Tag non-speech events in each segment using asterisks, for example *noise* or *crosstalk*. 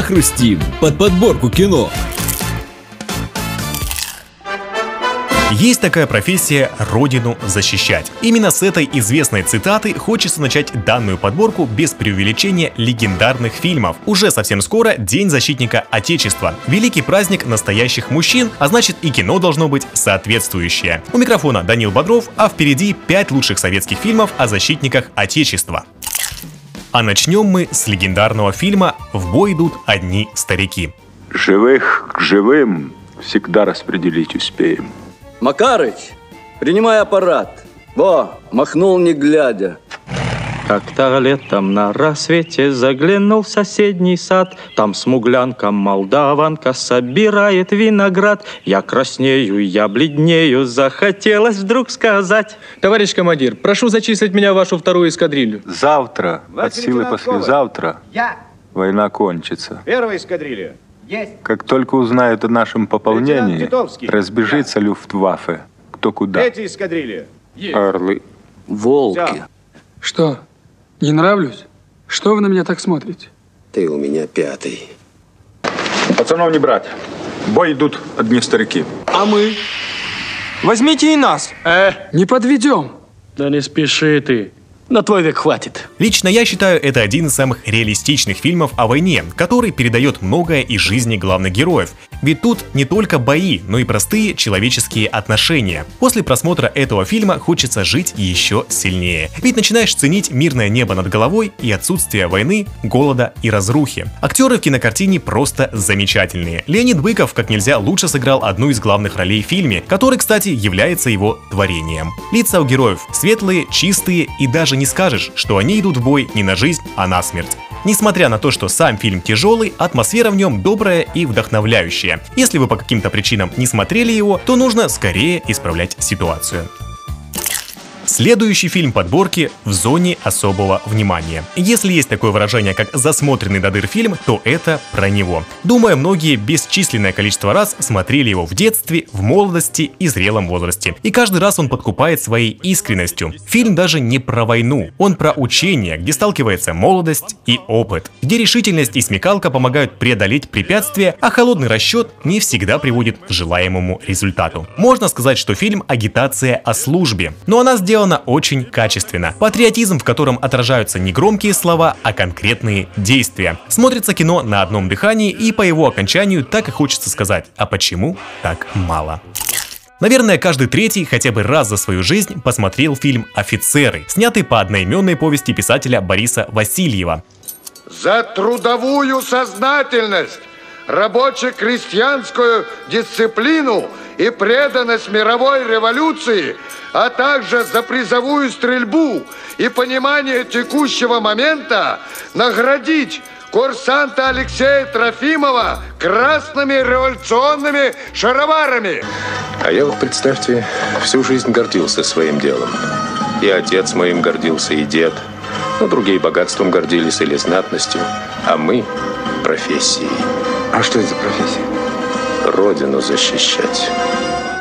похрустим под подборку кино. Есть такая профессия «Родину защищать». Именно с этой известной цитаты хочется начать данную подборку без преувеличения легендарных фильмов. Уже совсем скоро День защитника Отечества. Великий праздник настоящих мужчин, а значит и кино должно быть соответствующее. У микрофона Данил Бодров, а впереди 5 лучших советских фильмов о защитниках Отечества. А начнем мы с легендарного фильма «В бой идут одни старики». Живых к живым всегда распределить успеем. Макарыч, принимай аппарат. Во, махнул не глядя. Как-то летом на рассвете заглянул в соседний сад. Там смуглянка молдаванка собирает виноград. Я краснею, я бледнею, захотелось вдруг сказать. Товарищ командир, прошу зачислить меня в вашу вторую эскадрилью. Завтра, от силы послезавтра, Я. война кончится. Первая эскадрилья. Есть. Как только узнают о нашем пополнении, разбежится люфтваффе. Кто куда. Третья эскадрилья. Орлы. Волки. Всё. Что, не нравлюсь? Что вы на меня так смотрите? Ты у меня пятый. Пацанов не брать. Бой идут одни старики. А мы? Возьмите и нас. Не подведем. Да не спеши ты. На твой век хватит. Лично я считаю это один из самых реалистичных фильмов о войне, который передает многое из жизни главных героев. Ведь тут не только бои, но и простые человеческие отношения. После просмотра этого фильма хочется жить еще сильнее. Ведь начинаешь ценить мирное небо над головой и отсутствие войны, голода и разрухи. Актеры в кинокартине просто замечательные. Леонид Быков как нельзя лучше сыграл одну из главных ролей в фильме, который, кстати, является его творением. Лица у героев светлые, чистые и даже не скажешь, что они идут в бой не на жизнь, а на смерть. Несмотря на то, что сам фильм тяжелый, атмосфера в нем добрая и вдохновляющая. Если вы по каким-то причинам не смотрели его, то нужно скорее исправлять ситуацию. Следующий фильм подборки «В зоне особого внимания». Если есть такое выражение, как «засмотренный до дыр фильм», то это про него. Думаю, многие бесчисленное количество раз смотрели его в детстве, в молодости и зрелом возрасте. И каждый раз он подкупает своей искренностью. Фильм даже не про войну, он про учение, где сталкивается молодость и опыт, где решительность и смекалка помогают преодолеть препятствия, а холодный расчет не всегда приводит к желаемому результату. Можно сказать, что фильм агитация о службе, но она сделана очень качественно. Патриотизм, в котором отражаются не громкие слова, а конкретные действия. Смотрится кино на одном дыхании, и по его окончанию так и хочется сказать, а почему так мало? Наверное, каждый третий хотя бы раз за свою жизнь посмотрел фильм «Офицеры», снятый по одноименной повести писателя Бориса Васильева. За трудовую сознательность, рабоче-крестьянскую дисциплину и преданность мировой революции, а также за призовую стрельбу и понимание текущего момента наградить курсанта Алексея Трофимова красными революционными шароварами. А я вот, представьте, всю жизнь гордился своим делом. И отец моим гордился, и дед. Но другие богатством гордились или знатностью, а мы – профессией. А что это за профессия? Родину защищать.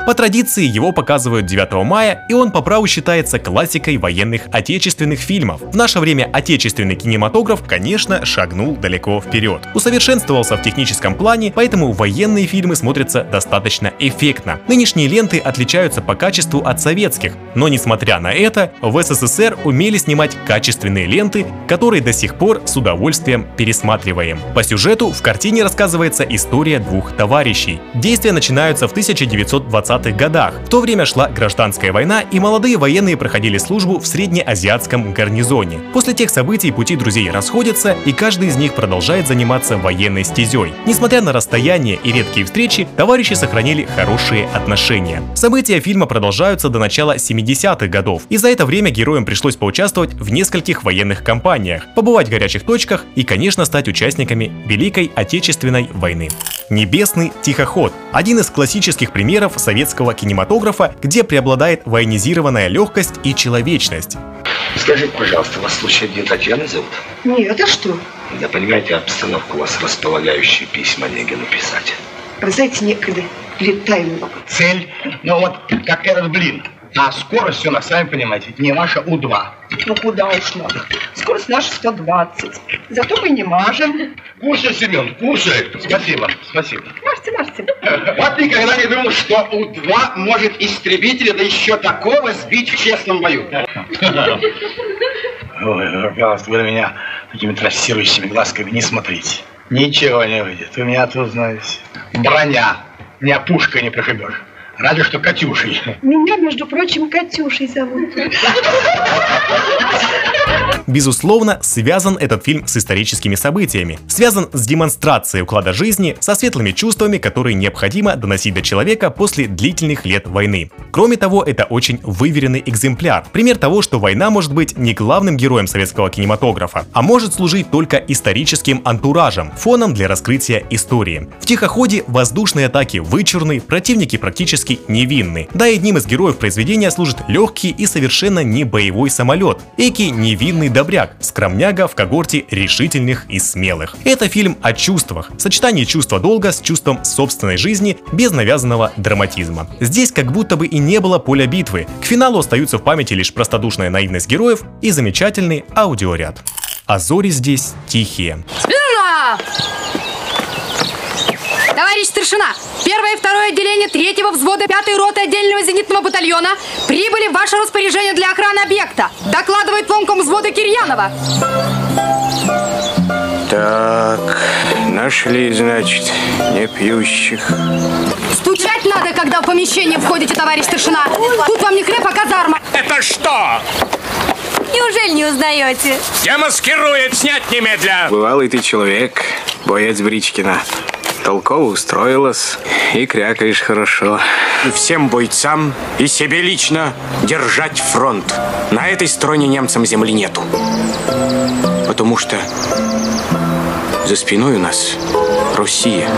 По традиции его показывают 9 мая, и он по праву считается классикой военных отечественных фильмов. В наше время отечественный кинематограф, конечно, шагнул далеко вперед. Усовершенствовался в техническом плане, поэтому военные фильмы смотрятся достаточно эффектно. Нынешние ленты отличаются по качеству от советских, но несмотря на это, в СССР умели снимать качественные ленты, которые до сих пор с удовольствием пересматриваем. По сюжету в картине рассказывается история двух товарищей. Действия начинаются в 1920 20-х годах. В то время шла гражданская война, и молодые военные проходили службу в среднеазиатском гарнизоне. После тех событий пути друзей расходятся, и каждый из них продолжает заниматься военной стезей. Несмотря на расстояние и редкие встречи, товарищи сохранили хорошие отношения. События фильма продолжаются до начала 70-х годов, и за это время героям пришлось поучаствовать в нескольких военных кампаниях, побывать в горячих точках и, конечно, стать участниками Великой Отечественной войны. Небесный тихоход – один из классических примеров советского кинематографа, где преобладает военизированная легкость и человечность. Скажите, пожалуйста, вас случайно не Татьяна зовут? Нет, а что? Да понимаете, обстановка у вас располагающие письма Онегину писать. Знаете, некогда. Летаю много. Цель? Ну вот, как этот блин. А скорость у нас, сами понимаете, не ваша У-2. Ну куда уж нам. Скорость наша 120. Зато мы не мажем. Кушай, Семен, кушай. Спасибо, спасибо. Мажьте, мажьте. Вот никогда не думал, что У-2 может истребителя, да еще такого, сбить в честном бою. Ой, пожалуйста, вы на меня такими трассирующими глазками не смотрите. Ничего не выйдет. Вы меня тут знаете. Броня. Меня пушкой не прошибешь. Разве что Катюшей. Меня, между прочим, Катюшей зовут. *laughs* Безусловно, связан этот фильм с историческими событиями, связан с демонстрацией уклада жизни, со светлыми чувствами, которые необходимо доносить до человека после длительных лет войны. Кроме того, это очень выверенный экземпляр. Пример того, что война может быть не главным героем советского кинематографа, а может служить только историческим антуражем, фоном для раскрытия истории. В тихоходе воздушные атаки вычурны, противники практически невинны. Да и одним из героев произведения служит легкий и совершенно не боевой самолет, эки невинный добряк, скромняга в когорте решительных и смелых. Это фильм о чувствах, сочетании чувства долга с чувством собственной жизни без навязанного драматизма. Здесь как будто бы и не было поля битвы. К финалу остаются в памяти лишь простодушная наивность героев и замечательный аудиоряд. А зори здесь тихие. Товарищ старшина, первое и второе отделение третьего взвода пятой роты отдельного зенитного батальона прибыли в ваше распоряжение для охраны объекта. Докладывает вомком взвода Кирьянова. Так, нашли, значит, не пьющих. Стучать надо, когда в помещение входите, товарищ старшина. Тут вам не хлеб, а казарма. Это что? Неужели не узнаете? Демаскирует, снять немедля. Бывалый ты человек, боец Бричкина. Толково устроилась и крякаешь хорошо. Всем бойцам и себе лично держать фронт. На этой стороне немцам земли нету. Потому что за спиной у нас Россия.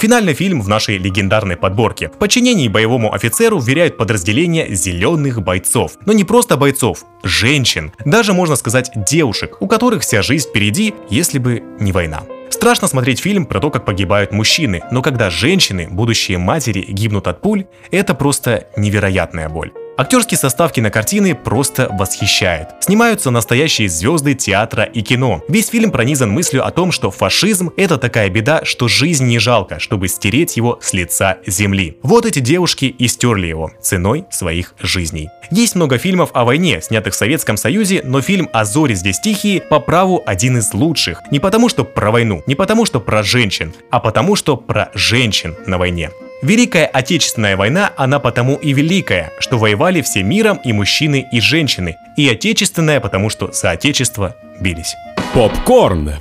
Финальный фильм в нашей легендарной подборке. В подчинении боевому офицеру вверяют подразделение зеленых бойцов. Но не просто бойцов, женщин. Даже можно сказать девушек, у которых вся жизнь впереди, если бы не война. Страшно смотреть фильм про то, как погибают мужчины, но когда женщины, будущие матери, гибнут от пуль, это просто невероятная боль. Актерский состав кинокартины просто восхищает. Снимаются настоящие звезды театра и кино. Весь фильм пронизан мыслью о том, что фашизм – это такая беда, что жизнь не жалко, чтобы стереть его с лица земли. Вот эти девушки и стерли его ценой своих жизней. Есть много фильмов о войне, снятых в Советском Союзе, но фильм «А зори здесь тихие» по праву один из лучших. Не потому, что про войну, не потому, что про женщин, а потому, что про женщин на войне. Великая Отечественная война, она потому и великая, что воевали все миром и мужчины, и женщины. И Отечественная, потому что за Отечество бились. Попкорн.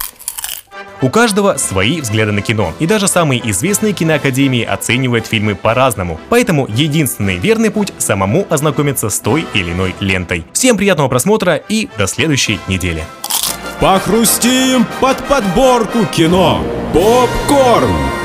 У каждого свои взгляды на кино, и даже самые известные киноакадемии оценивают фильмы по-разному, поэтому единственный верный путь самому ознакомиться с той или иной лентой. Всем приятного просмотра и до следующей недели. Похрустим под подборку кино. Попкорн.